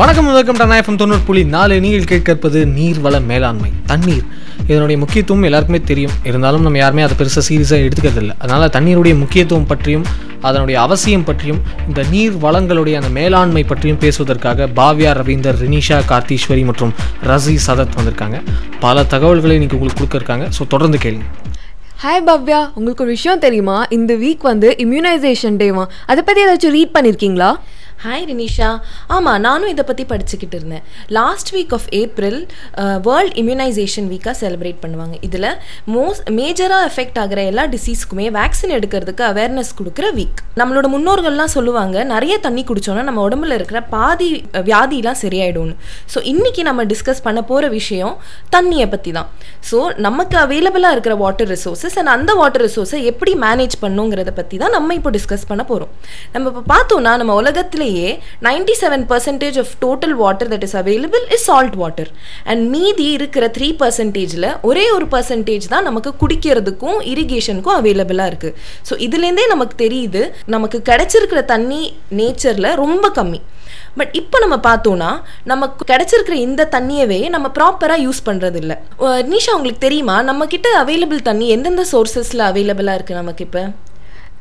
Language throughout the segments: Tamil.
வணக்கம் வணக்கம் டனாயம் தொண்ணூறு புள்ளி நாலு. நீங்கள் கேட்கற்பது நீர்வள மேலாண்மை. தண்ணீர். இதனுடைய முக்கியத்துவம் எல்லாருக்குமே தெரியும். இருந்தாலும் நம்ம யாருமே அதை பெருசாக சீரியஸாக எடுத்துக்கிறதில்ல. அதனால் தண்ணீருடைய முக்கியத்துவம் பற்றியும் அதனுடைய அவசியம் பற்றியும் இந்த நீர் வளங்களுடைய அந்த மேலாண்மை பற்றியும் பேசுவதற்காக பாவ்யா ரவீந்தர் ரினிஷா கார்த்தீஸ்வரி மற்றும் ரசி சதத் வந்திருக்காங்க. பல தகவல்களை இன்னைக்கு உங்களுக்கு கொடுக்கறாங்க ஸோ தொடர்ந்து கேளுங்க. ஹாய் பவ்யா. உங்களுக்கு ஒரு விஷயம் தெரியுமா? இந்த வீக் வந்து இம்யூனைசேஷன் டேவா அதை பற்றி ஏதாச்சும் ரீட் பண்ணியிருக்கீங்களா ஹாய் ரினிஷா ஆமாம் நானும் இதை பற்றி படிச்சுக்கிட்டு இருந்தேன். Last week of April world immunisation வீக்காக செலிப்ரேட் பண்ணுவாங்க. இதில் மோஸ்ட் மேஜராக எஃபெக்ட் ஆகிற எல்லா டிசீஸ்க்குமே வேக்சின் எடுக்கிறதுக்கு அவேர்னஸ் கொடுக்குற வீக் நம்மளோட முன்னோர்கள்லாம் சொல்லுவாங்க நிறைய தண்ணி குடித்தோன்னா நம்ம உடம்புல இருக்கிற பாதி வியாதிலாம் சரியாயிடும்னு. ஸோ இன்றைக்கி நம்ம டிஸ்கஸ் பண்ண போகிற விஷயம் தண்ணியை பற்றி தான். ஸோ நமக்கு அவைலபிளாக இருக்கிற வாட்டர் ரிசோர்ஸஸ் அண்ட் அந்த வாட்டர் ரிசோர்ஸை எப்படி மேனேஜ் பண்ணுங்கிறத பற்றி தான் நம்ம இப்போ டிஸ்கஸ் பண்ண போகிறோம் நம்ம இப்போ பார்த்தோம்னா நம்ம உலகத்தில் உலகத்திலேயே ninety seven percentage of total water that is available is salt water and மீதி இருக்கிற த்ரீ பர்சன்டேஜில் ஒரே ஒரு பர்சன்டேஜ் தான் நமக்கு குடிக்கிறதுக்கும் இரிகேஷனுக்கும் அவைலபிளாக இருக்குது ஸோ இதுலேருந்தே நமக்கு தெரியுது நமக்கு கிடைச்சிருக்கிற தண்ணி நேச்சரில் ரொம்ப கம்மி. பட் இப்போ நம்ம பார்த்தோன்னா நமக்கு கிடைச்சிருக்கிற இந்த தண்ணியவே நம்ம ப்ராப்பராக யூஸ் பண்ணுறது இல்லை நிஷா உங்களுக்கு தெரியுமா? நம்ம கிட்ட அவைலபிள் தண்ணி எந்தெந்த சோர்சஸில் அவைலபிளாக இருக்குது நமக்கு இப்போ?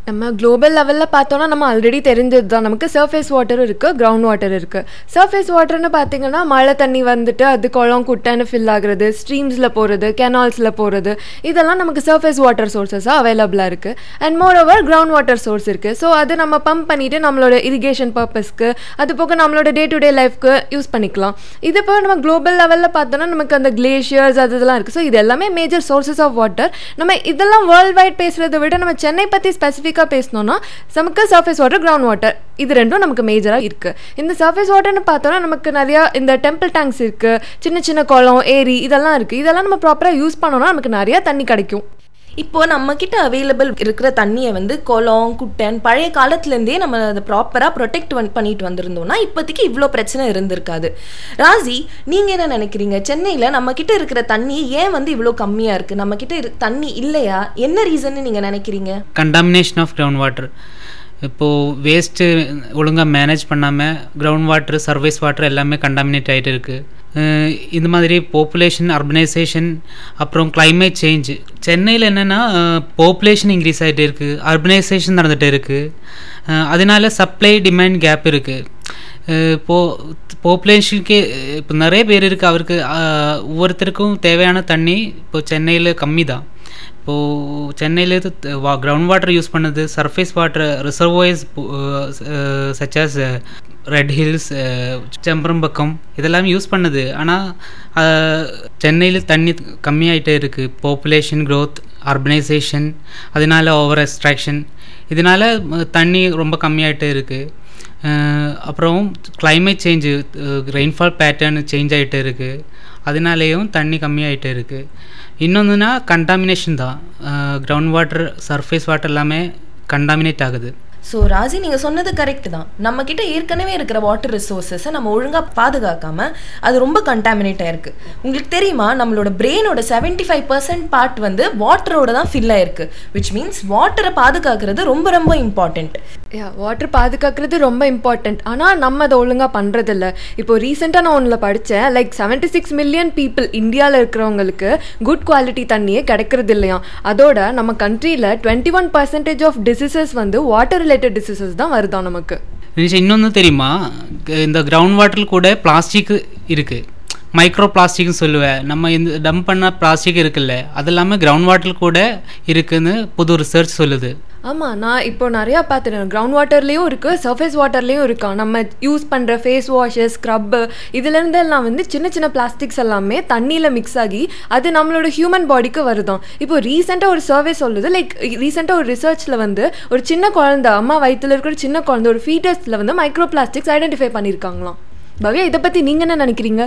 நம்ம குளோபல் லெவலில் பார்த்தோன்னா நம்ம ஆல்ரெடி தெரிஞ்சது தான் நமக்கு சர்ஃபேஸ் வாட்டரும் இருக்குது கிரவுண்ட் வாட்டர் இருக்குது சர்ஃபேஸ் வாட்டர்னு பார்த்தீங்கன்னா மழை தண்ணி வந்துட்டு அது குளம் குட்டைன்னு ஃபில் ஆகுறது ஸ்ட்ரீம்ஸில் போகிறது கெனால்ஸில் போகிறது இதெல்லாம் நமக்கு சர்ஃபேஸ் வாட்டர் சோர்சஸாக அவைலபிளாக இருக்குது and more ground water source இருக்குது ஸோ அது நம்ம பம்ப் பண்ணிவிட்டு நம்மளோட இரிகேஷன் பர்பஸ்க்கு அது போக நம்மளோட டே டு டே லைஃப்க்கு யூஸ் பண்ணிக்கலாம். இது போக நம்ம குளோபல் லெவலில் பார்த்தோன்னா நமக்கு அந்த கிளேஷியர்ஸ் அது இதெல்லாம் இருக்குது ஸோ இது எல்லாமே மேஜர் சோர்சஸ் ஆஃப் வாட்டர் நம்ம இதெல்லாம் வேர்ல்டு வைட் பேசுகிறத விட நம்ம சென்னை பற்றி ஸ்பெசிஃபிக் ஸ்பெசிஃபிக்காக பேசணும்னா நமக்கு சர்ஃபேஸ் வாட்டர் கிரவுண்ட் வாட்டர் இது ரெண்டும் நமக்கு மேஜராக இருக்குது இந்த சர்ஃபேஸ் வாட்டர்னு பார்த்தோன்னா நமக்கு நிறையா இந்த டெம்பிள் டேங்க்ஸ் இருக்குது சின்ன சின்ன குளம் ஏரி இதெல்லாம் இருக்குது இதெல்லாம் நம்ம ப்ராப்பராக யூஸ் பண்ணோம்னா நமக்கு நிறையா தண்ணி கிடைக்கும். இப்போ நம்ம கிட்ட அவைலபிள் இருக்கிற தண்ணியை வந்து குளம் குட்டன் பழைய காலத்துலேருந்தே நம்ம அதை ப்ராப்பராக ப்ரொடெக்ட் பண்ணிட்டு வந்திருந்தோம்னா இப்போதைக்கு இவ்வளோ பிரச்சனை இருந்திருக்காது. ராசி நீங்கள் என்ன நினைக்கிறீங்க? சென்னையில் நம்ம கிட்ட இருக்கிற தண்ணி ஏன் வந்து இவ்வளோ கம்மியாக இருக்குது நம்ம கிட்ட தண்ணி இல்லையா? என்ன ரீசன்னு நீங்கள் நினைக்கிறீங்க? கண்டாமினேஷன் ஆஃப் கிரவுண்ட் வாட்டர் இப்போது வேஸ்ட்டு ஒழுங்காக மேனேஜ் பண்ணாமல் கிரவுண்ட் வாட்டர் சர்வீஸ் வாட்டர் எல்லாமே கண்டாமினேட் ஆகிட்டு இருக்குது இந்த மாதிரி பாப்புலேஷன் அர்பனைசேஷன் அப்புறம் கிளைமேட் சேஞ்ச் சென்னையில் என்னென்னா பாப்புலேஷன் இன்க்ரீஸ் ஆகிட்டே இருக்குது அர்பனைசேஷன் நடந்துகிட்டே இருக்குது அதனால சப்ளை டிமாண்ட் கேப் இருக்குது இப்போ பாப்புலேஷனுக்கு இப்போ நிறைய பேர் இருக்குது அவருக்கு ஒவ்வொருத்தருக்கும் தேவையான தண்ணி இப்போ சென்னையில் கம்மி தான் இப்போது சென்னையிலேருந்து வா கிரவுண்ட் வாட்டர் யூஸ் பண்ணது surface water reservoirs such as red hills Chembarambakkam இதெல்லாம் யூஸ் பண்ணுது. ஆனால் சென்னையில் தண்ணி கம்மியாகிட்டே இருக்குது பாப்புலேஷன் க்ரோத் அர்பனைசேஷன் அதனால ஓவர் எக்ஸ்ட்ராக்ஷன் இதனால தண்ணி ரொம்ப கம்மியாகிட்டே இருக்குது அப்புறம் climate change rainfall pattern change ஆகிட்டே இருக்குது அதனாலேயும் தண்ணி கம்மியாயிட்டே இருக்குது இன்னொன்றுனா கண்டாமினேஷன் தான். கிரவுண்ட் வாட்டர் சர்ஃபேஸ் வாட்டர் எல்லாமே கண்டாமினேட் ஆகுது. ஸோ ராஜி நீங்கள் சொன்னது கரெக்ட் தான். நம்ம ஏற்கனவே இருக்கிற வாட்டர் ரிசோர்ஸஸை நம்ம ஒழுங்காக பாதுகாக்காம அது ரொம்ப கண்டாமினேட் ஆயிருக்கு. உங்களுக்கு தெரியுமா? நம்மளோட பிரெயினோட செவன்டி ஃபைவ் பர்சன்ட் பார்ட் வந்து வாட்டரோட தான் ஃபில் ஆயிருக்கு. விச் மீன்ஸ் வாட்டரை பாதுகாக்கிறது ரொம்ப ரொம்ப இம்பார்ட்டண்ட் வாட்டர் பாதுகாக்கிறது ரொம்ப இம்பார்ட்டண்ட் ஆனால் நம்ம அதை ஒழுங்காக பண்ணுறதில்ல இப்போ ரீசெண்டாக நான் ஒன்றில் படித்தேன் லைக் 76 சிக்ஸ் மில்லியன் பீப்புள் இந்தியாவில் இருக்கிறவங்களுக்கு குட் குவாலிட்டி தண்ணியே கிடைக்கிறது இல்லையா அதோட நம்ம கண்ட்ரியில் twenty one percentage of diseases வந்து வாட்டர் ரிலேட்டட் டிசீசஸ் தான் வருதா நமக்கு? இன்னொன்று தெரியுமா? இந்த கிரவுண்ட் வாட்டர் கூட பிளாஸ்டிக் இருக்குது மைக்ரோ பிளாஸ்டிக்னு சொல்லுவேன் நம்ம இந்த டம்ப் பண்ண பிளாஸ்டிக் இருக்குல்ல அது இல்லாமல் கிரவுண்ட் வாட்டர் கூட இருக்குன்னு புது ரிசர்ச் சொல்லுது. ஆமாம் நான் இப்போ நிறையா பார்த்துட்டேன். கிரவுண்ட் வாட்டர்லேயும் இருக்குது சர்ஃபேஸ் வாட்டர்லேயும் இருக்கா? நம்ம யூஸ் பண்ணுற ஃபேஸ் வாஷஸ் ஸ்க்ரப்பு இதுலேருந்து எல்லாம் வந்து சின்ன சின்ன பிளாஸ்டிக்ஸ் எல்லாமே தண்ணியில் மிக்ஸ் ஆகி அது நம்மளோட ஹியூமன் பாடிக்கு வருதாம். இப்போ ரீசெண்டாக ஒரு சர்வே சொல்லுது லைக் ரீசெண்டாக ஒரு ரிசர்ச்சில் வந்து ஒரு சின்ன குழந்தை அம்மா வயிற்றில் இருக்கிற சின்ன குழந்தை ஒரு ஃபீட்டஸில் வந்து மைக்ரோ பிளாஸ்டிக்ஸ் ஐடென்டிஃபை பண்ணியிருக்காங்களாம் பவ்யா இதை பற்றி நீங்கள் என்ன நினைக்கிறீங்க?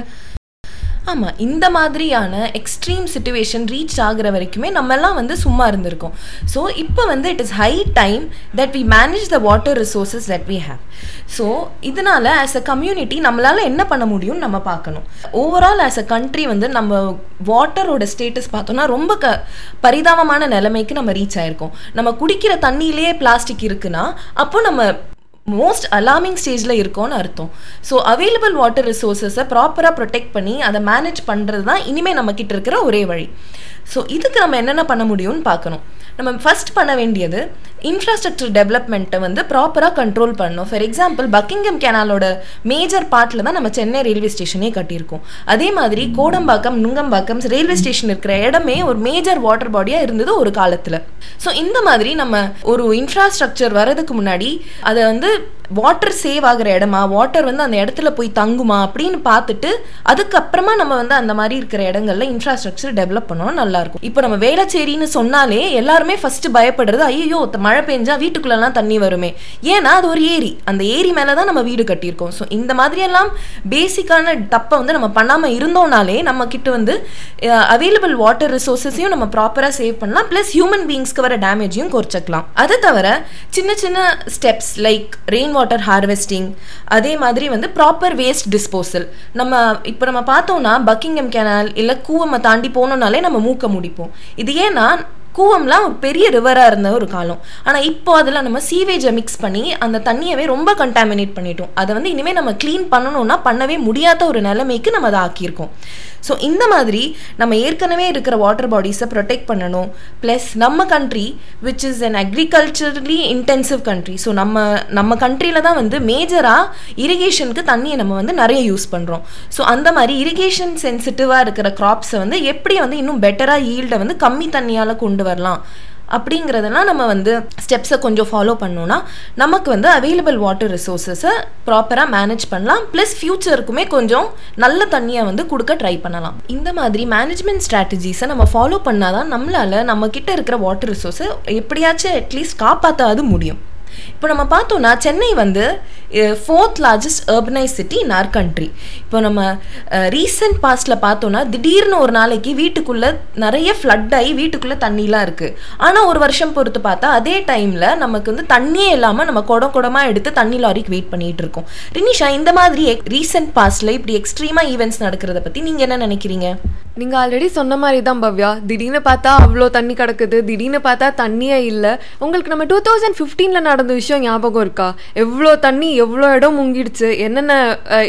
ஆமாம் இந்த மாதிரியான எக்ஸ்ட்ரீம் சுச்சுவேஷன் ரீச் ஆகுற வரைக்குமே நம்மெல்லாம் வந்து சும்மா இருந்திருக்கோம். ஸோ இப்போ வந்து it is high time that we manage the water resources that we have so இதனால ஆஸ் அ கம்யூனிட்டி நம்மளால் என்ன பண்ண முடியும்னு நம்ம பார்க்கணும். ஓவரால் ஆஸ் அ கண்ட்ரி வந்து நம்ம வாட்டரோட ஸ்டேட்டஸ் பார்த்தோம்னா ரொம்ப க பரிதாபமான நிலைமைக்கு நம்ம ரீச் ஆயிருக்கோம். நம்ம குடிக்கிற தண்ணியிலேயே பிளாஸ்டிக் இருக்குன்னா அப்போ நம்ம மோஸ்ட் அலார்மிங் ஸ்டேஜில் இருக்கோன்னு அர்த்தம். ஸோ அவைலபிள் வாட்டர் ரிசோர்ஸஸை ப்ராப்பராக ப்ரொடெக்ட் பண்ணி அதை மேனேஜ் பண்ணுறது தான் இனிமேல் நம்ம இருக்கிற ஒரே வழி. ஸோ இதுக்கு நம்ம என்னென்ன பண்ண முடியும்னு பார்க்கணும். நம்ம ஃபர்ஸ்ட் பண்ண வேண்டியது இன்ஃப்ராஸ்ட்ரக்சர் டெவலப்மெண்ட்டை வந்து ப்ராப்பராக கண்ட்ரோல் பண்ணணும். ஃபார் எக்ஸாம்பிள் பக்கிங்கம் கேனாலோட மேஜர் பார்ட்டில் தான் நம்ம சென்னை ரயில்வே ஸ்டேஷனே கட்டியிருக்கோம். அதே மாதிரி கோடம்பாக்கம் நுங்கம்பாக்கம் ரயில்வே ஸ்டேஷன் இருக்கிற இடமே ஒரு மேஜர் வாட்டர் பாடியாக இருந்தது ஒரு காலத்தில். ஸோ இந்த மாதிரி நம்ம ஒரு இன்ஃப்ராஸ்ட்ரக்சர் வர்றதுக்கு முன்னாடி அதை வந்து வாட்டர் சேவ் ஆகிற இடமா? வாட்டர் வந்து அந்த இடத்துல போய் தங்குமா? அப்படின்னு பார்த்துட்டு அதுக்கப்புறமா நம்ம வந்து அந்த மாதிரி இருக்கிற இடங்கள்ல இன்ஃப்ராஸ்ட்ரக்சர் டெவலப் பண்ணோம்னா நல்லா இருக்கும். இப்போ நம்ம வேளச்சேரின்னு சொன்னாலே எல்லாருமே ஃபர்ஸ்ட் பயப்படுறது ஐயோ மழை பெஞ்சா வீட்டுக்குள்ளெல்லாம் தண்ணி வருமே. ஏன்னா அது ஒரு ஏரி. அந்த ஏரி மேலே தான் நம்ம வீடு கட்டியிருக்கோம். ஸோ இந்த மாதிரியெல்லாம் பேசிக்கான தப்பை வந்து நம்ம பண்ணாமல் இருந்தோம்னாலே நம்ம கிட்ட வந்து அவைலபிள் வாட்டர் ரிசோர்ஸஸையும் நம்ம ப்ராப்பராக சேவ் பண்ணலாம். ப்ளஸ் ஹியூமன் பீங்ஸ்க்கு வர டேமேஜையும் குறைச்சிக்கலாம். அதை தவிர சின்ன சின்ன steps like rain water harvesting அதே மாதிரி வந்து ப்ராப்பர் வேஸ்ட் டிஸ்போசல் நம்ம இப்போ நம்ம பார்த்தோம்னா பக்கிங்கம் கேனால் இல்லை கூவமை தாண்டி போனோம்னாலே நம்ம மூக்க முடிப்போம். இது ஏன்னா கூவம்லாம் ஒரு பெரிய ரிவராக இருந்த ஒரு காலம். ஆனால் இப்போ அதில் நம்ம சீவேஜை மிக்ஸ் பண்ணி அந்த தண்ணியவே ரொம்ப கண்டாமினேட் பண்ணிட்டோம். அதை வந்து இனிமேல் நம்ம க்ளீன் பண்ணணும்னா பண்ணவே முடியாத ஒரு நிலைமைக்கு நம்ம அதை ஆக்கியிருக்கோம். ஸோ இந்த மாதிரி நம்ம ஏற்கனவே இருக்கிற வாட்டர் பாடிஸை ப்ரொடெக்ட் பண்ணணும். ப்ளஸ் நம்ம country which is an agriculturally intensive country so நம்ம நம்ம கண்ட்ரியில் தான் வந்து மேஜராக இரிகேஷனுக்கு தண்ணியை நம்ம வந்து நிறைய யூஸ் பண்ணுறோம் ஸோ அந்த மாதிரி இரிகேஷன் சென்சிட்டிவாக இருக்கிற க்ராப்ஸை வந்து எப்படி வந்து இன்னும் பெட்டராக ஈல்டை வந்து கம்மி தண்ணியால் கொண்டு வரலாம். அப்படிங்கிறதெல்லாம் நம்ம வந்து ஸ்டெப்ஸை கொஞ்சம் ஃபாலோ பண்ணோன்னா நமக்கு வந்து அவைலபிள் வாட்டர் ரிசோர்ஸஸை ப்ராப்பராக மேனேஜ் பண்ணலாம். ப்ளஸ் ஃப்யூச்சருக்குமே கொஞ்சம் நல்ல தண்ணியை வந்து கொடுக்க ட்ரை பண்ணலாம். இந்த மாதிரி மேனேஜ்மெண்ட் ஸ்ட்ராட்டஜிஸை நம்ம ஃபாலோ பண்ணாதான் நம்மளால் நம்ம கிட்ட இருக்கிற வாட்டர் ரிசோர்ஸை எப்படியாச்சும் அட்லீஸ்ட் காப்பாற்றாது முடியும். இப்போ நம்ம பார்த்தோம்னா சென்னை வந்து fourth largest urbanise city in our country இப்போ நம்ம ரீசெண்ட் பாஸ்டில் பார்த்தோன்னா திடீர்னு ஒரு நாளைக்கு வீட்டுக்குள்ளே நிறைய ஃப்ளட் ஆகி வீட்டுக்குள்ளே தண்ணிலாம் இருக்குது ஆனால் ஒரு வருஷம் பொறுத்து பார்த்தா அதே டைமில் நமக்கு வந்து தண்ணியே இல்லாமல் நம்ம குடம் குடமாக எடுத்து தண்ணி லாரிக்கு வெயிட் பண்ணிகிட்டு இருக்கோம். ரினிஷா இந்த மாதிரி ரீசெண்ட் பாஸ்டில் இப்படி எக்ஸ்ட்ரீமாக ஈவெண்ட்ஸ் நடக்கிறத பற்றி நீங்கள் என்ன நினைக்கிறீங்க? நீங்கள் ஆல்ரெடி சொன்ன மாதிரி தான் பவ்யா. திடீர்னு பார்த்தா அவ்வளோ தண்ணி கிடக்குது. திடீர்னு பார்த்தா தண்ணியே இல்லை. உங்களுக்கு நம்ம டூ தௌசண்ட் ஃபிஃப்டீனில் நடந்த விஷயம் ஞாபகம் இருக்கா? எவ்வளோ தண்ணி எவ்வளோ இடம் முங்கிடுச்சு என்னென்ன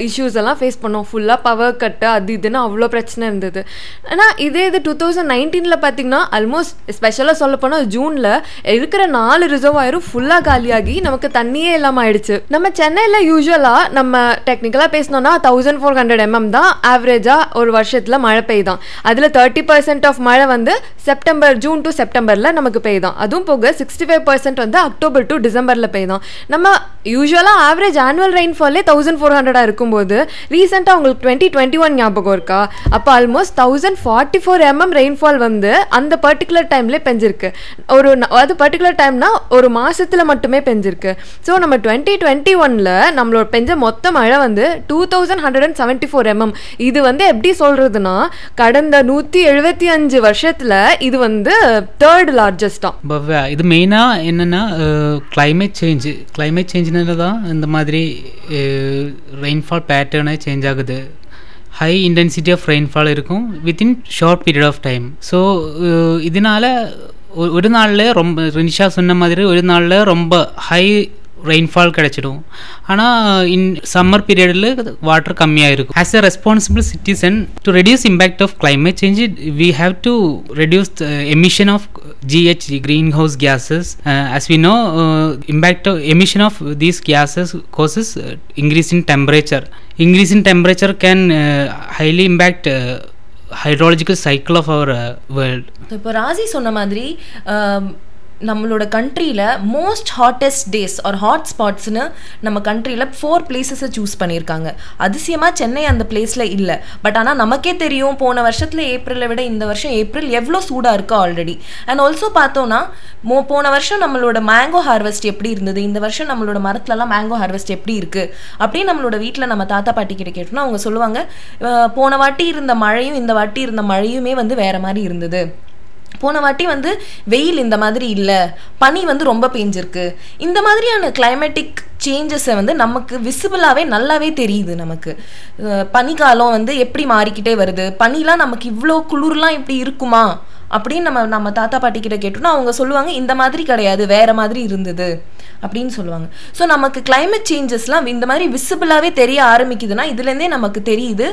இஷ்யூஸ் எல்லாம் ஃபேஸ் பண்ணோம். ஃபுல்லாக பவர் கட்டு அது இதுன்னு அவ்வளோ பிரச்சனை இருந்தது. ஆனால் இதே இது டூ தௌசண்ட் நைன்டீனில் பார்த்தீங்கன்னா ஆல்மோஸ்ட் ஸ்பெஷலாக சொல்லப்போனால் ஜூனில் இருக்கிற நாலு ரிசர்வாயரும் ஃபுல்லாக காலியாகி நமக்கு தண்ணியே இல்லாமல் ஆயிடுச்சு. நம்ம சென்னையில் யூஸ்வலாக நம்ம டெக்னிக்கலாக பேசினோம்னா தௌசண்ட் ஃபோர் ஹண்ட்ரட் எம்எம் தான் ஆவரேஜாக ஒரு வருஷத்தில் மழை பெய்தான். அதில் தேர்ட்டி பர்சன்ட் ஆஃப் மழை வந்து செப்டம்பர் ஜூன் டு செப்டம்பரில் நமக்கு பெய்தான். அதுவும் போக சிக்ஸ்டி ஃபைவ் பர்சன்ட் வந்து அக்டோபர் டு டிசம்பரில் பெய்தான். நம்ம யூஸ்வலாக ஆவரேஜ் ஆனுவல் ரெயின்ஃபாலே தௌசண்ட் ஃபோர் ஹண்ட்ரடாக இருக்கும்போது ரீசெண்டாக உங்களுக்கு டுவெண்ட்டி டுவெண்ட்டி ஒன் ஞாபகம் இருக்கா? அப்போ almost thousand forty four MM rainfall வந்து அந்த பர்டிகுலர் டைம்ல பெஞ்சிருக்கு. ஒரு அது பர்டிகுலர் டைம்னா ஒரு மாதத்தில் மட்டுமே பெஞ்சிருக்கு. ஸோ நம்ம டுவெண்ட்டி டுவெண்ட்டி ஒனில் நம்மளோட பெஞ்ச மொத்த மழை வந்து two thousand hundred and seventy four MM இது வந்து எப்படி சொல்கிறதுனா கடந்த நூற்றி எழுபத்தி அஞ்சு வருஷத்தில் இது வந்து தேர்ட் லார்ஜஸ்டாக இது மெயினாக என்னென்னா கிளைமேட் சேஞ்சு கிளைமேட் சேஞ்சுனால தான் இந்த மாதிரி ரெயின்ஃபால் பேட்டர்னே சேஞ்ச் ஆகுது. ஹை இன்டென்சிட்டி ஆஃப் ரெயின்ஃபால் இருக்கும் within short period of time so இதனால் ஒரு நாளில் ரொம்ப ரினிஷா சொன்ன மாதிரி ஒரு நாளில் ரொம்ப ஹை ரெயின்ஃபால் கிடைச்சிடும் ஆனால் இன் சம்மர் பீரியடில் வாட்டர் கம்மியாக இருக்கும் as a responsible citizen to reduce impact of climate change we have to reduce the emission of GH greenhouse gases uh, as we know uh, impact of emission of these gases causes uh, increase in temperature increase in temperature can uh, highly impact uh, hydrological cycle of our uh, world இப்போ ராசி சொன்ன மாதிரி ஆம், நம்மளோட கண்ட்ரியில் most hottest days are hot ஸ்பாட்ஸ்னு நம்ம கண்ட்ரியில் ஃபோர் பிளேசஸை சூஸ் பண்ணியிருக்காங்க. அதிசயமாக சென்னை அந்த பிளேஸில் இல்லை. பட் ஆனால் நமக்கே தெரியும் போன வருஷத்தில் ஏப்ரலை விட இந்த வருஷம் ஏப்ரல் எவ்வளோ சூடாக இருக்கா ஆல்ரெடி அண்ட் ஆல்சோ பார்த்தோன்னா மோ போன வருஷம் நம்மளோட மேங்கோ ஹார்வெஸ்ட் எப்படி இருந்தது? இந்த வருஷம் நம்மளோட மரத்துலலாம் மேங்கோ ஹார்வெஸ்ட் எப்படி இருக்குது அப்படின்னு நம்மளோட வீட்டில் நம்ம தாத்தா பாட்டி கிட்ட கேட்டோம்னா அவங்க சொல்லுவாங்க போன வாட்டி இருந்த மழையும் இந்த வாட்டி இருந்த மழையுமே வந்து வேற மாதிரி இருந்தது. போன வாட்டி வந்து வெயில் இந்த மாதிரி இல்லை. பனி வந்து ரொம்ப பெஞ்சிருக்கு. இந்த மாதிரியான கிளைமேட்டிக் சேஞ்சஸை வந்து நமக்கு விசிபிளாகவே நல்லாவே தெரியுது நமக்கு. பனிக்காலம் வந்து எப்படி மாறிக்கிட்டே வருது? பனிலாம் நமக்கு இவ்வளோ குளிர்லாம் இப்படி இருக்குமா? அப்படின்னு நம்ம நம்ம தாத்தா பாட்டி கிட்ட கேட்டோம்னா அவங்க சொல்லுவாங்க இந்த மாதிரி கிடையாது வேற மாதிரி இருந்தது. அப்படின்னு சொல்லுவாங்க. ஸோ நமக்கு கிளைமேட் சேஞ்சஸ்லாம் இந்த மாதிரி விசிபிளாகவே தெரிய ஆரம்பிக்குதுன்னா இதுலேருந்தே நமக்கு தெரியுது.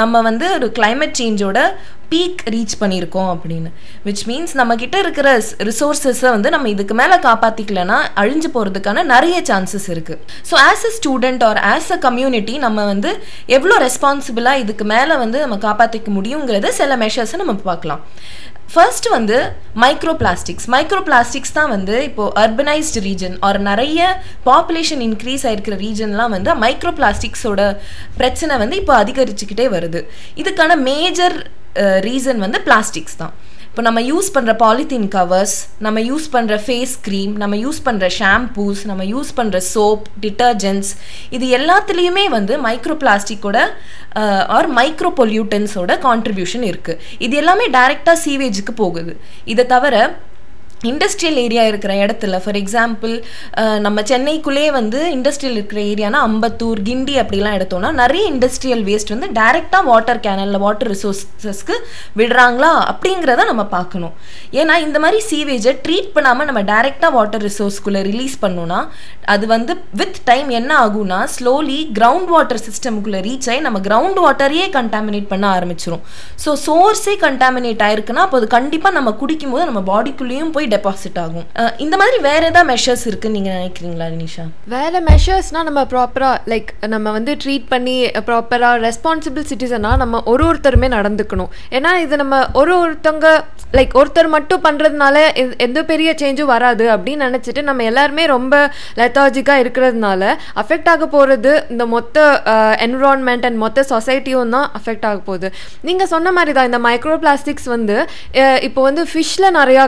நம்ம வந்து ஒரு கிளைமேட் சேஞ்சோட பீக் ரீச் பண்ணியிருக்கோம் அப்படின்னு. விச் மீன்ஸ் நம்மக்கிட்ட இருக்கிற ரிசோர்ஸஸை வந்து நம்ம இதுக்கு மேலே காப்பாற்றிக்கலன்னா அழிஞ்சு போகிறதுக்கான நிறைய சான்சஸ் இருக்குது so as a student or as a community நம்ம வந்து எவ்வளோ ரெஸ்பான்சிபிளாக இதுக்கு மேலே வந்து நம்ம காப்பாற்றிக்க முடியுங்கிறத சில மெஷர்ஸை நம்ம பார்க்கலாம். ஃபர்ஸ்ட் வந்து மைக்ரோ பிளாஸ்டிக்ஸ் மைக்ரோ பிளாஸ்டிக்ஸ் தான் வந்து இப்போது அர்பனைஸ்டு ரீஜன் ஆர் நிறைய பாப்புலேஷன் இன்க்ரீஸ் ஆகிருக்கிற ரீஜன்லாம் வந்து மைக்ரோ பிளாஸ்டிக்ஸோட பிரச்சனை வந்து இப்போ அதிகரிச்சுக்கிட்டே வருது. இதுக்கான மேஜர் ரீசன் வந்து பிளாஸ்டிக்ஸ் தான். இப்போ நம்ம யூஸ் பண்ணுற பாலித்தீன் கவர்ஸ் நம்ம யூஸ் பண்ணுற ஃபேஸ் க்ரீம் நம்ம யூஸ் பண்ணுற ஷாம்பூஸ் நம்ம யூஸ் பண்ணுற சோப் டிட்டர்ஜென்ட்ஸ் இது எல்லாத்துலேயுமே வந்து மைக்ரோ பிளாஸ்டிக்கோட ஆர் மைக்ரோ பொல்யூட்டன்ஸோட கான்ட்ரிபியூஷன் இருக்குது இது எல்லாமே டைரெக்டாக சீவேஜுக்கு போகுது. இதை தவிர இண்டஸ்ட்ரியல் ஏரியா இருக்கிற இடத்துல ஃபார் எக்ஸாம்பிள் நம்ம சென்னைக்குள்ளேயே வந்து இண்டஸ்ட்ரியல் இருக்கிற ஏரியானா அம்பத்தூர் கிண்டி அப்படிலாம் எடுத்தோம்னா நிறைய இண்டஸ்ட்ரியல் வேஸ்ட் வந்து டைரெக்டாக வாட்டர் கேனலில் வாட்டர் ரிசோர்ஸஸ்க்கு விடுறாங்களா அப்படிங்கிறத நம்ம பார்க்கணும். ஏன்னா இந்த மாதிரி சீவேஜை ட்ரீட் பண்ணாமல் நம்ம டைரெக்டாக வாட்டர் ரிசோர்ஸ்குள்ளே ரிலீஸ் பண்ணோன்னா அது வந்து வித் டைம் என்ன ஆகும்னா ஸ்லோலி கிரவுண்ட் வாட்டர் சிஸ்டமுக்குள்ளே ரீச் ஆகி நம்ம கிரவுண்ட் வாட்டரையே கண்டாமினேட் பண்ண ஆரம்பிச்சிரும். ஸோ சோர்ஸே கண்டாமினேட் ஆயிருக்குன்னா அப்போ அது கண்டிப்பாக நம்ம குடிக்கும்போது நம்ம பாடிக்குள்ளேயும் போய் டெபாசிட் ஆகும். இந்த மாதிரி வேற ஏதாவது மெஷர்ஸ் இருக்குன்னு நீங்க நினைக்கிறீங்களா நிஷா? வேற மெஷர்ஸ்னால் நம்ம ப்ராப்பராக லைக் நம்ம வந்து ட்ரீட் பண்ணி ப்ராப்பராக ரெஸ்பான்சிபிள் சிட்டிசனாக நம்ம ஒரு ஒருத்தருமே நடந்துக்கணும். ஏன்னா இது நம்ம ஒரு ஒருத்தவங்க லைக் ஒருத்தர் மட்டும் பண்ணுறதுனால எந்த பெரிய சேஞ்சும் வராது அப்படின்னு நினச்சிட்டு நம்ம எல்லாருமே ரொம்ப லெத்தாஜிக்காக இருக்கிறதுனால அஃபெக்ட் ஆக போகிறது இந்த மொத்த என்விரான்மெண்ட் அண்ட் மொத்த சொசைட்டியும் தான் அஃபெக்ட் ஆக போகுது. நீங்கள் சொன்ன மாதிரி தான் இந்த மைக்ரோ பிளாஸ்டிக்ஸ் வந்து இப்போ வந்து ஃபிஷ்ஷில் நிறையா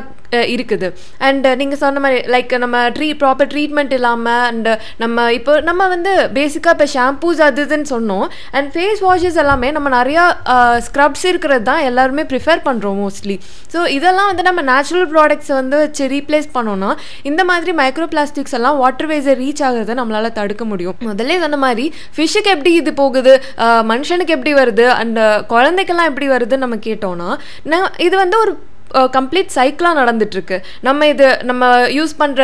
இருக்குது. அண்ட் நீங்கள் சொன்ன மாதிரி லைக் நம்ம ட்ரீ ப்ராப்பர் ட்ரீட்மெண்ட் இல்லாமல் அண்ட் நம்ம இப்போ நம்ம வந்து பேசிக்காக இப்போ ஷாம்பூஸ் அது இதுன்னு சொன்னோம். அண்ட் ஃபேஸ் வாஷஸ் எல்லாமே நம்ம நிறையா ஸ்க்ரப்ஸ் இருக்கிறது தான் எல்லாருமே ப்ரிஃபர் பண்ணுறோம் மோஸ்ட்லி ஸோ இதெல்லாம் வந்து நம்ம நேச்சுரல் ப்ராடக்ட்ஸை வந்து வச்சு ரீப்ளேஸ் பண்ணோன்னா இந்த மாதிரி மைக்ரோ பிளாஸ்டிக்ஸ் எல்லாம் வாட்டர் வேஸை ரீச் ஆகிறத நம்மளால் தடுக்க முடியும். முதல்ல சொன்ன மாதிரி ஃபிஷ்ஷுக்கு எப்படி இது போகுது? மனுஷனுக்கு எப்படி வருது? அண்ட் குழந்தைக்கெல்லாம் எப்படி வருதுன்னு நம்ம கேட்டோம்னா நான் இது வந்து ஒரு கம்ப்ளீட் சைக்கிளாக நடந்துட்டுருக்கு. நம்ம இது நம்ம யூஸ் பண்ணுற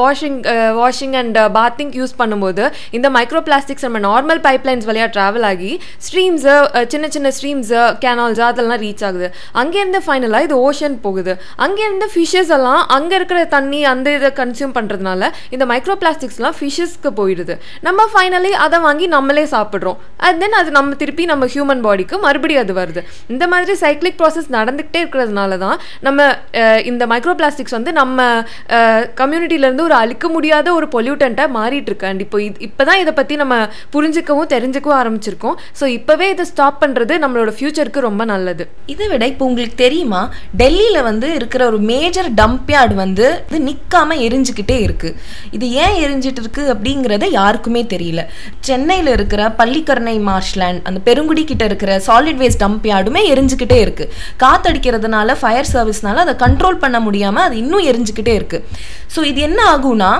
washing washing and bathing use பண்ணும்போது இந்த மைக்ரோ பிளாஸ்டிக்ஸ் நம்ம நார்மல் பைப்லைன்ஸ் வழியாக ட்ராவல் ஆகி ஸ்ட்ரீம்ஸு சின்ன சின்ன ஸ்ட்ரீம்ஸு கேனால்ஸ் அதெல்லாம் ரீச் ஆகுது. அங்கேருந்து ஃபைனலாக இது ஓஷன் போகுது. அங்கேருந்து ஃபிஷ்ஷஸ் எல்லாம் அங்கே இருக்கிற தண்ணி அந்த இதை கன்சியூம் பண்ணுறதுனால இந்த மைக்ரோ பிளாஸ்டிக்ஸ்லாம் ஃபிஷ்ஷஸ்க்கு போயிடுது. நம்ம ஃபைனலி அதை வாங்கி நம்மளே சாப்பிட்றோம். அண்ட் தென் அது நம்ம திருப்பி நம்ம ஹியூமன் பாடிக்கு மறுபடியும் அது வருது. இந்த மாதிரி சைக்கிளிக் ப்ராசஸ் நடந்துக்கிட்டே இருக்கிறதுனால தான் நம்ம இந்த மைக்ரோ பிளாஸ்டிக்ஸ் வந்து நம்ம கம்யூனிட்டியிலேருந்து ஒரு அழிக்க முடியாத ஒரு பொல்யூட்டண்ட்டாக மாறிட்டு இருக்கு அண்ட் இப்போ இது இப்போ தான் இதை பற்றி நம்ம புரிஞ்சுக்கவும் தெரிஞ்சுக்கவும் ஆரம்பிச்சிருக்கோம். ஸோ இப்போவே இதை ஸ்டாப் பண்ணுறது நம்மளோட ஃப்யூச்சருக்கு ரொம்ப நல்லது. இதை விட இப்போ உங்களுக்கு தெரியுமா? டெல்லியில் வந்து இருக்கிற ஒரு மேஜர் டம்ப் யார்டு வந்து இது நிற்காம எரிஞ்சுக்கிட்டே இருக்கு. இது ஏன் எரிஞ்சிட்டு இருக்கு அப்படிங்கிறத யாருக்குமே தெரியல. சென்னையில் இருக்கிற பள்ளிக்கரணை மார்ஷ்லேண்ட் அந்த பெருங்குடி கிட்ட இருக்கிற சாலிட் வேஸ்ட் டம்ப் யார்டுமே எரிஞ்சுக்கிட்டே இருக்கு. காத்தடிக்கிறதுனால ஃபயர் சர்வீஸ்னால அதை கண்ட்ரோல் பண்ண முடியாம அது இன்னும் எரிஞ்சுக்கிட்டே இருக்கு. ஸோ இது என்ன ஆகும்னா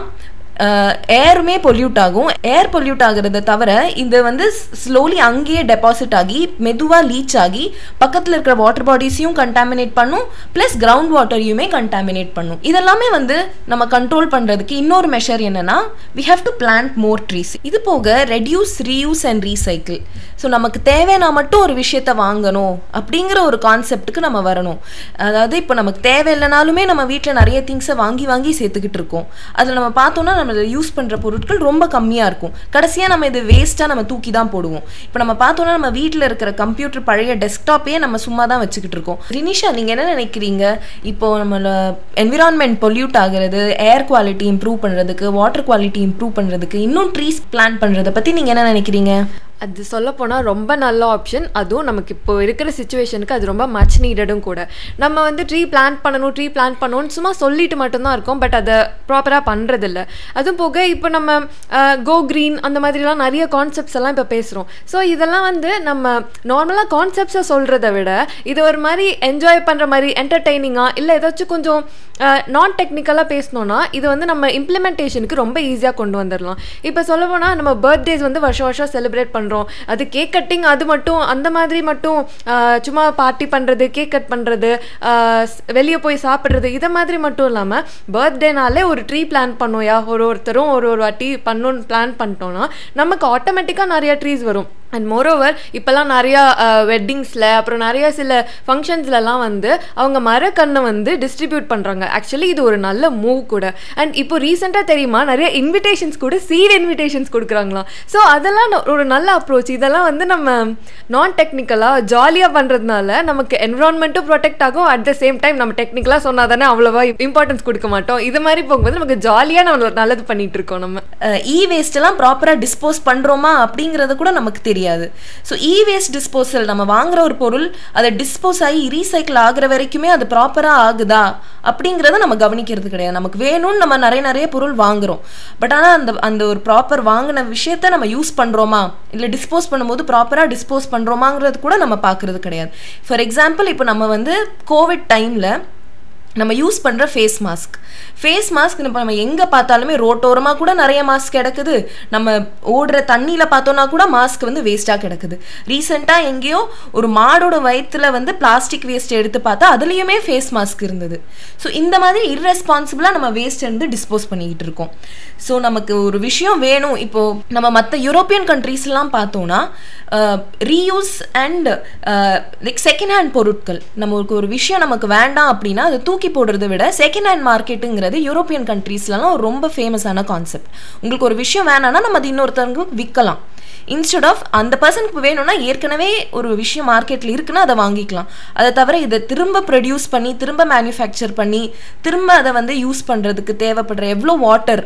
ஏருமே பொல்யூட் ஆகும். ஏர் பொல்யூட் ஆகிறத தவிர இது வந்து ஸ்லோலி அங்கேயே டெபாசிட் ஆகி மெதுவாக லீச் ஆகி பக்கத்தில் இருக்கிற வாட்டர் பாடிஸையும் கண்டாமினேட் பண்ணும் ப்ளஸ் கிரவுண்ட் வாட்டரையுமே கண்டாமினேட் பண்ணும். இதெல்லாமே வந்து நம்ம கண்ட்ரோல் பண்ணுறதுக்கு இன்னொரு மெஷர் என்னன்னா we have to plant more trees இது போக reduce reuse and recycle so நமக்கு தேவைன்னா மட்டும் ஒரு விஷயத்த வாங்கணும் அப்படிங்கிற ஒரு கான்செப்டுக்கு நம்ம வரணும். அதாவது இப்போ நமக்கு தேவையில்லைனாலுமே நம்ம வீட்டில் நிறைய திங்ஸை வாங்கி வாங்கி சேர்த்துக்கிட்டு இருக்கோம். அதில் நம்ம பார்த்தோம்னா நம்ம யூஸ் பண்ணுற பொருட்கள் ரொம்ப கம்மியாக இருக்கும். கடைசியாக நம்ம இது வேஸ்ட்டாக நம்ம தூக்கி தான் போடுவோம். இப்போ நம்ம பார்த்தோன்னா நம்ம வீட்டில் இருக்கிற கம்ப்யூட்டர் பழைய டெஸ்க்டாப்பே நம்ம சும்மா தான் வச்சுக்கிட்டு இருக்கோம். ரினிஷா நீங்கள் என்ன நினைக்கிறீங்க? இப்போ நம்மள என்விரான்மெண்ட் பொல்யூட் ஆகிறது ஏர் குவாலிட்டி இம்ப்ரூவ் பண்ணுறதுக்கு வாட்டர் குவாலிட்டி இம்ப்ரூவ் பண்ணுறதுக்கு இன்னும் ட்ரீஸ் பிளான் பண்ணுறதை பற்றி நீங்கள் என்ன நினைக்கிறீங்க? அது சொல்ல போனால் ரொம்ப நல்ல ஆப்ஷன் அதுவும் நமக்கு இப்போ இருக்கிற சுச்சுவேஷனுக்கு அது ரொம்ப மச் நீடடும் கூட. நம்ம வந்து ட்ரீ பிளான் பண்ணணும் ட்ரீ பிளான் பண்ணணும்னு சும்மா சொல்லிட்டு மட்டும்தான் இருக்கோம். பட் அதை ப்ராப்பராக பண்ணுறதில்ல அதுவும் போக இப்போ நம்ம கோ க்ரீன் அந்த மாதிரிலாம் நிறைய கான்செப்ட்ஸ் எல்லாம் இப்போ பேசுகிறோம் ஸோ இதெல்லாம் வந்து நம்ம நார்மலாக கான்செப்ட்ஸை சொல்கிறத விட இது ஒரு மாதிரி என்ஜாய் பண்ணுற மாதிரி என்டர்டெய்னிங்காக இல்லை ஏதாச்சும் கொஞ்சம் நான் டெக்னிக்கலாக பேசணும்னா இது வந்து நம்ம இம்ப்ளிமெண்டேஷனுக்கு ரொம்ப ஈஸியாக கொண்டு வந்துடலாம் இப்போ சொல்ல போனால் நம்ம பர்த்டேஸ் வந்து வருஷம் வருஷம் செலிப்ரேட் பண்ணுறோம் பண்ணுறோம் அது கேக் கட்டிங் அது மட்டும் அந்த மாதிரி மட்டும் சும்மா பார்ட்டி பண்ணுறது கேக் கட் பண்ணுறது வெளியே போய் சாப்பிட்றது இதை மாதிரி மட்டும் இல்லாமல் பர்த்டேனாலே ஒரு ட்ரீ பிளான் பண்ணோயா ஒரு ஒருத்தரும் ஒரு ஒரு வாட்டி பண்ணணுன்னு பிளான் பண்ணிட்டோம்னா நமக்கு ஆட்டோமேட்டிக்காக நிறையா ட்ரீஸ் வரும். அண்ட் மோரோவர் இப்போல்லாம் நிறையா வெட்டிங்ஸில் அப்புறம் நிறைய சில ஃபங்க்ஷன்ஸ்லலாம் வந்து அவங்க மரக்கண்ணை வந்து டிஸ்ட்ரிபியூட் பண்ணுறாங்க ஆக்சுவலி இது ஒரு நல்ல மூவ் கூட. அண்ட் இப்போ ரீசெண்டாக தெரியுமா நிறைய இன்விடேஷன்ஸ் கூட சீட் இன்விடேஷன்ஸ் கொடுக்குறாங்களாம். ஸோ அதெல்லாம் ஒரு நல்ல அப்ரோச் இதெல்லாம் வந்து நம்ம நான் டெக்னிக்கலாக ஜாலியாக பண்ணுறதுனால நமக்கு என்விரான்மெண்ட்டும் ப்ரொடெக்ட் ஆகும். அட் த சேம் டைம் நம்ம டெக்னிக்கலாக சொன்னால் தானே அவ்வளோவா இம்பார்ட்டன்ஸ் கொடுக்க மாட்டோம். இது மாதிரி போகும்போது நமக்கு ஜாலியாக நம்ம நல்லது பண்ணிகிட்டு இருக்கோம் நம்ம. இ வேஸ்ட்டெல்லாம் ப்ராப்பராக டிஸ்போஸ் பண்ணுறோமா அப்படிங்கிறது கூட நமக்கு தெரியும் முடியாது. ஸோ இ வேஸ்ட் டிஸ்போசல் நம்ம வாங்குற ஒரு பொருள் அதை டிஸ்போஸ் ஆகி ரீசைக்கிள் ஆகுற வரைக்குமே அது ப்ராப்பராக ஆகுதா? அப்படிங்கிறத நம்ம கவனிக்கிறது கிடையாது. நமக்கு வேணும்னு நம்ம நிறைய நிறைய பொருள் வாங்குறோம். பட் ஆனால் அந்த அந்த ஒரு ப்ராப்பர் வாங்கின விஷயத்த நம்ம யூஸ் பண்ணுறோமா இல்லை டிஸ்போஸ் பண்ணும்போது ப்ராப்பராக டிஸ்போஸ் பண்ணுறோமாங்கிறது கூட நம்ம பார்க்குறது கிடையாது. ஃபார் எக்ஸாம்பிள் இப்போ நம்ம வந்து கோவிட் டைமில் நம்ம யூஸ் பண்ணுற ஃபேஸ் மாஸ்க் ஃபேஸ் மாஸ்க் இப்போ நம்ம எங்கே பார்த்தாலுமே ரோட்டோரமாக கூட நிறைய மாஸ்க் கிடக்குது. நம்ம ஓடுற தண்ணியில் பார்த்தோன்னா கூட மாஸ்க் வந்து வேஸ்ட்டாக கிடக்குது. ரீசெண்டாக எங்கேயோ ஒரு மாடோட வயிற்றுல வந்து பிளாஸ்டிக் வேஸ்ட் எடுத்து பார்த்தா அதுலேயுமே ஃபேஸ் மாஸ்க் இருந்தது. ஸோ இந்த மாதிரி இர்ரெஸ்பான்சிபிளாக நம்ம வேஸ்ட் வந்து டிஸ்போஸ் பண்ணிக்கிட்டு இருக்கோம். ஸோ நமக்கு ஒரு விஷயம் வேணும். இப்போது நம்ம மற்ற யூரோப்பியன் கண்ட்ரீஸ்லாம் பார்த்தோன்னா reuse and like second hand பொருட்கள். நமக்கு ஒரு விஷயம் நமக்கு வேண்டாம் அப்படின்னா அதை தூக்கி போடுறதை விட செகண்ட் ஹேண்ட் மார்க்கெட்டுங்கிறது யூரோப்பியன் கண்ட்ரீஸ்லலாம் ரொம்ப ஃபேமஸான கான்செப்ட் உங்களுக்கு ஒரு விஷயம் வேணான்னா நம்ம அது இன்னொருத்தவங்களுக்கு விற்கலாம் இன்ஸ்டெட் ஆஃப் அந்த பர்சனுக்கு வேணும்னா ஏற்கனவே ஒரு விஷயம் மார்க்கெட்டில் இருக்குன்னா அதை வாங்கிக்கலாம். அதை தவிர இதை திரும்ப ப்ரொடியூஸ் பண்ணி திரும்ப மேனுஃபேக்சர் பண்ணி திரும்ப அதை வந்து யூஸ் பண்ணுறதுக்கு தேவைப்படுற எவ்வளோ வாட்டர்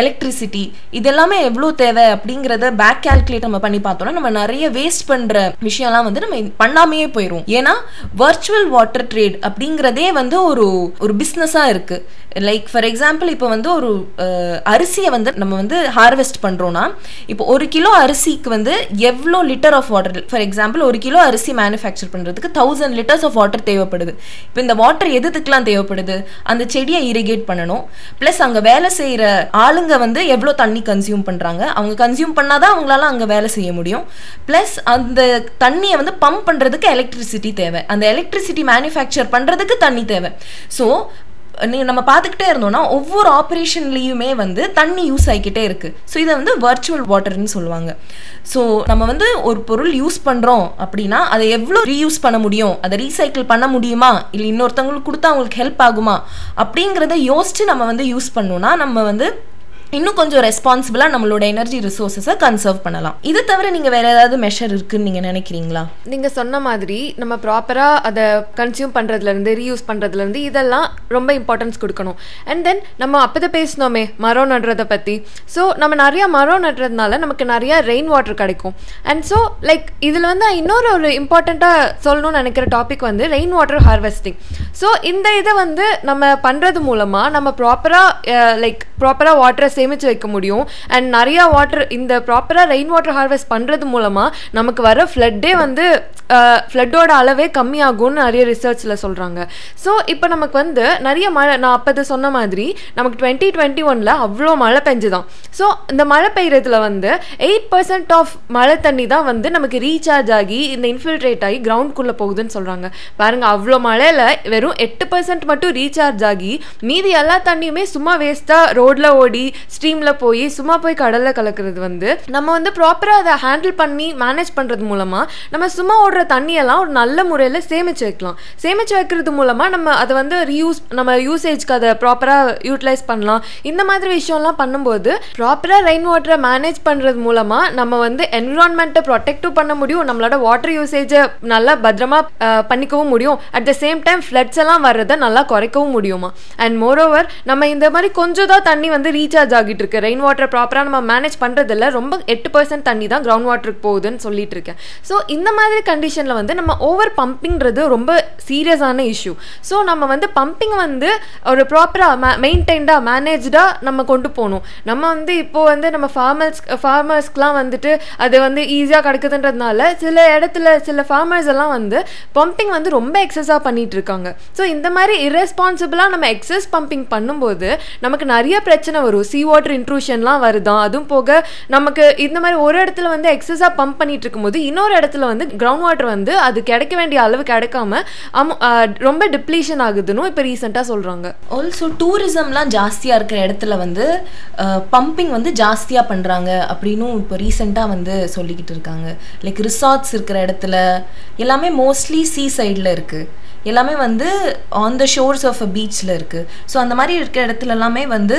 எலக்ட்ரிசிட்டி இதெல்லாமே எவ்வளோ தேவை அப்படிங்கிறத பேக் கால்குலேட் நம்ம பண்ணி பார்த்தோம்னா நம்ம நிறைய வேஸ்ட் பண்ணுற விஷயம்லாம் வந்து நம்ம பண்ணாமையே போயிடும் ஏன்னா வர்ச்சுவல் வாட்டர் ட்ரேட் அப்படிங்கிறதே வந்து ஒரு ஒரு பிஸ்னஸாக இருக்குது லைக் ஃபார் எக்ஸாம்பிள் இப்போ வந்து ஒரு அரிசியை வந்து நம்ம வந்து ஹார்வெஸ்ட் பண்ணுறோன்னா இப்போ ஒரு கிலோ அரிசிக்கு வந்து எவ்வளோ litre of water for example ஒரு கிலோ அரிசி மேனுஃபேக்சர் பண்ணுறதுக்கு தௌசண்ட் லிட்டர்ஸ் ஆஃப் வாட்டர் தேவைப்படுது. இப்போ இந்த வாட்டர் எதுக்குலாம் தேவைப்படுது? அந்த செடியை இரிகேட் பண்ணணும். ப்ளஸ் அங்கே வேலை செய்கிற ஆளு ஆளுங்க வந்து எவ்வளோ தண்ணி கன்சியூம் பண்ணுறாங்க அவங்க கன்சியூம் பண்ணாதான் அவங்களால அங்கே வேலை செய்ய முடியும். ப்ளஸ் அந்த தண்ணியை வந்து பம்ப் பண்ணுறதுக்கு எலக்ட்ரிசிட்டி தேவை. அந்த எலக்ட்ரிசிட்டி மேனுஃபேக்சர் பண்ணுறதுக்கு தண்ணி தேவை. ஸோ நீ நம்ம பார்த்துக்கிட்டே இருந்தோம்னா ஒவ்வொரு ஆப்ரேஷன்லேயுமே வந்து தண்ணி யூஸ் ஆகிக்கிட்டே இருக்குது ஸோ இதை வந்து வர்ச்சுவல் வாட்டர்னு சொல்லுவாங்க. ஸோ நம்ம வந்து ஒரு பொருள் யூஸ் பண்ணுறோம் அப்படின்னா அதை எவ்வளோ ரீயூஸ் பண்ண முடியும்? அதை ரீசைக்கிள் பண்ண முடியுமா? இல்லை இன்னொருத்தவங்களுக்கு கொடுத்தா அவங்களுக்கு ஹெல்ப் ஆகுமா? அப்படிங்கிறத யோசித்து நம்ம வந்து யூஸ் பண்ணோம்னா நம்ம வந்து இன்னும் கொஞ்சம் ரெஸ்பான்சிபிளாக நம்மளோட எனர்ஜி ரிசோர்ஸஸை கன்சர்வ் பண்ணலாம். இது தவிர நீங்கள் வேற ஏதாவது மெஷர் இருக்குன்னு நீங்கள் நினைக்கிறீங்களா? நீங்கள் சொன்ன மாதிரி நம்ம ப்ராப்பராக அதை கன்சியூம் பண்ணுறதுலேருந்து ரீயூஸ் பண்ணுறதுலேருந்து இதெல்லாம் ரொம்ப இம்பார்ட்டன்ஸ் கொடுக்கணும். அண்ட் தென் நம்ம அப்போ பேசினோமே மரம் நடுறதை பற்றி ஸோ நம்ம நிறையா மரம் நடுறதுனால நமக்கு நிறையா ரெயின் வாட்டர் கிடைக்கும். அண்ட் ஸோ லைக் இதில் வந்து இன்னொரு ஒரு இம்பார்ட்டண்ட்டாக சொல்லணும்னு நினைக்கிற டாபிக் வந்து ரெயின் வாட்டர் ஹார்வெஸ்டிங் ஸோ இந்த இதை வந்து நம்ம பண்ணுறது மூலமாக நம்ம ப்ராப்பராக லைக் ப்ராப்பராக வாட்டரை சேமித்து வைக்க முடியும். அண்ட் நிறையா வாட்டர் இந்த ப்ராப்பராக ரெயின் வாட்டர் ஹார்வெஸ்ட் பண்ணுறது மூலமாக நமக்கு வர ஃப்ளட்டே வந்து ஃப்ளட்டோட அளவே கம்மியாகும்னு நிறைய ரிசர்ச்சில் சொல்கிறாங்க ஸோ இப்போ நமக்கு வந்து நிறைய மழை நான் அப்போ சொன்ன மாதிரி நமக்கு டுவெண்ட்டி டுவெண்ட்டி ஒனில் அவ்வளோ மழை பெஞ்சுதான். ஸோ இந்த மழை பெய்கிறதுல வந்து எயிட் பர்சன்ட் ஆஃப் மழை தண்ணி தான் வந்து நமக்கு ரீசார்ஜ் ஆகி இந்த இன்ஃபில்ட்ரேட் ஆகி கிரவுண்ட்குள்ளே போகுதுன்னு சொல்கிறாங்க பாருங்கள் அவ்வளோ மழையில் வெறும் எட்டு பர்சன்ட் மட்டும் ரீசார்ஜ் ஆகி மீதி எல்லா தண்ணியுமே சும்மா வேஸ்ட்டாக ரோட்டில் ஓடி ஸ்ட்ரீமில் போய் சும்மா போய் கடலில் கலக்கிறது வந்து நம்ம வந்து ப்ராப்பராக அதை ஹேண்டில் பண்ணி மேனேஜ் பண்ணுறது மூலமாக நம்ம சும்மா ஓடுற தண்ணியெல்லாம் ஒரு நல்ல முறையில் சேமிச்சு வைக்கலாம். சேமிச்சு வைக்கிறது மூலமாக நம்ம அதை வந்து ரீயூஸ் நம்ம யூசேஜ்க்கு அதை ப்ராப்பராக யூட்டிலைஸ் பண்ணலாம். இந்த மாதிரி விஷயம்லாம் பண்ணும்போது ப்ராப்பராக ரெயின் வாட்டரை மேனேஜ் பண்ணுறது மூலமாக நம்ம வந்து என்விரான்மெண்ட்டை ப்ரொடெக்டும் பண்ண முடியும். நம்மளோட வாட்டர் யூசேஜை நல்லா பத்திரமா பண்ணிக்கவும் முடியும். At the same time floods எல்லாம் வர்றதை நல்லா குறைக்கவும் முடியுமா? அண்ட் மோரோவர் நம்ம இந்த மாதிரி கொஞ்சம் தான் தண்ணி வந்து ரீசார்ஜ் ஆகும் ஆகிட்டு இருக்கு. ரெயின் வாட்டர் ப்ராப்பராக நம்ம மேனேஜ் பண்ணுறதில்ல ரொம்ப எட்டு பர்சன்ட் தண்ணி தான் கிரவுண்ட் வாட்டருக்கு போகுதுன்னு சொல்லிட்டு இருக்கேன். ஸோ இந்த மாதிரி கண்டிஷனில் வந்து நம்ம ஓவர் பம்பிங்கிறது ரொம்ப சீரியஸான இஷ்யூ ஸோ நம்ம வந்து பம்பிங் வந்து ஒரு ப்ராப்பராக மெயின்டைன்டாக மேனேஜ்டாக நம்ம கொண்டு போகணும். நம்ம வந்து இப்போது வந்து நம்ம ஃபார்மர்ஸ் ஃபார்மர்ஸ்க்குலாம் வந்துட்டு அது வந்து ஈஸியாக கிடைக்குதுன்றதுனால சில இடத்துல சில ஃபார்மர்ஸ் எல்லாம் வந்து பம்பிங் வந்து ரொம்ப எக்ஸஸாக பண்ணிட்டு இருக்காங்க. ஸோ இந்த மாதிரி இரெஸ்பான்சிபிளாக நம்ம எக்ஸஸ் பம்பிங் பண்ணும்போது நமக்கு நிறைய பிரச்சனை வரும். சிஓ வாட்டர் இன்ட்ரூஷன்லாம் வருதான். அதுவும் போக நமக்கு இந்த மாதிரி ஒரு இடத்துல வந்து எக்ஸஸாக பம்ப் பண்ணிட்டு இருக்கும்போது இன்னொரு இடத்துல வந்து கிரவுண்ட் வாட்டர் வந்து அது கிடைக்க வேண்டிய அளவு கிடைக்காம ரொம்ப டிப்ளீஷன் ஆகுதுன்னு இப்போ ரீசெண்டாக சொல்கிறாங்க ஆல்சோ டூரிசம்லாம் ஜாஸ்தியாக இருக்கிற இடத்துல வந்து பம்பிங் வந்து ஜாஸ்தியாக பண்ணுறாங்க அப்படின்னும் இப்போ ரீசெண்டாக வந்து சொல்லிக்கிட்டு இருக்காங்க. லைக் ரிசார்ட்ஸ் இருக்கிற இடத்துல எல்லாமே மோஸ்ட்லி சீ சைடில் இருக்குது எல்லாமே வந்து on the shores of a பீச்சில் இருக்குது ஸோ அந்த மாதிரி இருக்கிற இடத்துல எல்லாமே வந்து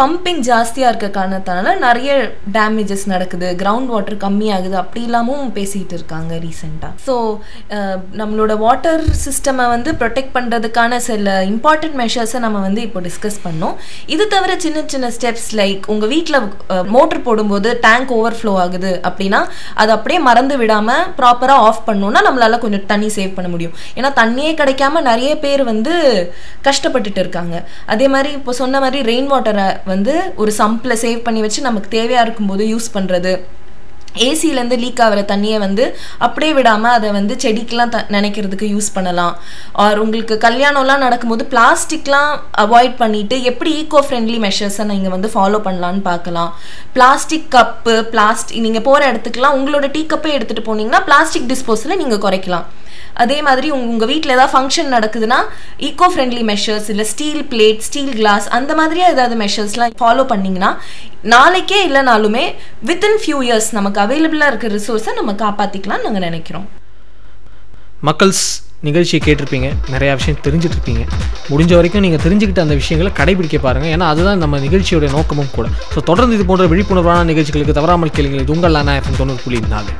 பம்பிங் ஜாஸ்தியாக இருக்க காரணத்தினால நிறைய டேமேஜஸ் நடக்குது. கிரவுண்ட் வாட்டர் கம்மியாகுது. அப்படி இல்லாமல் பேசிகிட்டு இருக்காங்க ரீசெண்டாக ஸோ நம்மளோட வாட்டர் சிஸ்டமை வந்து ப்ரொடெக்ட் பண்ணுறதுக்கான சில இம்பார்ட்டன்ட் மெஷர்ஸை நம்ம வந்து இப்போ டிஸ்கஸ் பண்ணோம். இது தவிர சின்ன சின்ன ஸ்டெப்ஸ் லைக் உங்கள் வீட்டில் மோட்டர் போடும்போது டேங்க் ஓவர் ஃப்ளோ ஆகுது அப்படின்னா அதை அப்படியே மறந்து விடாமல் ப்ராப்பராக ஆஃப் பண்ணோன்னா நம்மளால் கொஞ்சம் தண்ணி சேவ் பண்ண முடியும். ஏன்னா தண்ணியே கிடைக்காம நிறைய பேர் வந்து கஷ்டப்பட்டுட்டு இருக்காங்க. அதே மாதிரி இப்போ சொன்ன மாதிரி ரெயின் வாட்டரை வந்து ஒரு சம்பில் சேவ் பண்ணி வச்சு நமக்கு தேவையாக இருக்கும்போது யூஸ் பண்ணுறது ஏசிலேருந்து லீக் ஆகிற தண்ணியை வந்து அப்படியே விடாமல் அதை வந்து செடிக்கெலாம் த நினைக்கிறதுக்கு யூஸ் பண்ணலாம். ஆர் உங்களுக்கு கல்யாணம்லாம் நடக்கும்போது பிளாஸ்டிக்லாம் அவாய்ட் பண்ணிவிட்டு எப்படி ஈக்கோ ஃப்ரெண்ட்லி மெஷர்ஸை நீங்கள் வந்து ஃபாலோ பண்ணலான்னு பார்க்கலாம். பிளாஸ்டிக் கப்பு பிளாஸ்டிக் நீங்கள் போகிற இடத்துக்குலாம் உங்களோட டீ கப்பே எடுத்துகிட்டு போனீங்கன்னா பிளாஸ்டிக் டிஸ்போசலை நீங்கள் குறைக்கலாம். அதே மாதிரி உங்க உங்கள் வீட்டில் ஏதாவது ஃபங்க்ஷன் நடக்குதுன்னா ஈக்கோ ஃப்ரெண்ட்லி மெஷர்ஸ் இல்லை ஸ்டீல் பிளேட் ஸ்டீல் கிளாஸ் அந்த மாதிரியே ஏதாவது மெஷர்ஸ்லாம் ஃபாலோ பண்ணிங்கன்னா நாளைக்கே இல்லைனாலுமே வித்தின் ஃபியூ இயர்ஸ் நமக்கு அவைலபிளாக இருக்கிற ரிசோர்ஸை நம்ம காப்பாற்றிக்கலாம்னு நாங்கள் நினைக்கிறோம். மக்கள்ஸ் நிகழ்ச்சியை கேட்டிருப்பீங்க. நிறையா விஷயம் தெரிஞ்சிட்ருப்பீங்க முடிஞ்ச வரைக்கும் நீங்கள் தெரிஞ்சுக்கிட்ட அந்த விஷயங்களை கடைபிடிக்க பாருங்கள் ஏன்னா அதுதான் நம்ம நிகழ்ச்சியோட நோக்கமும் கூட. ஸோ தொடர்ந்து இது போன்ற விழிப்புணர்வான நிகழ்ச்சிகளுக்கு தவறாமல் கேளுங்கள். இது உங்கள் அண்ணா எஃப்எம் தொண்ணூறு புள்ளி நாலு.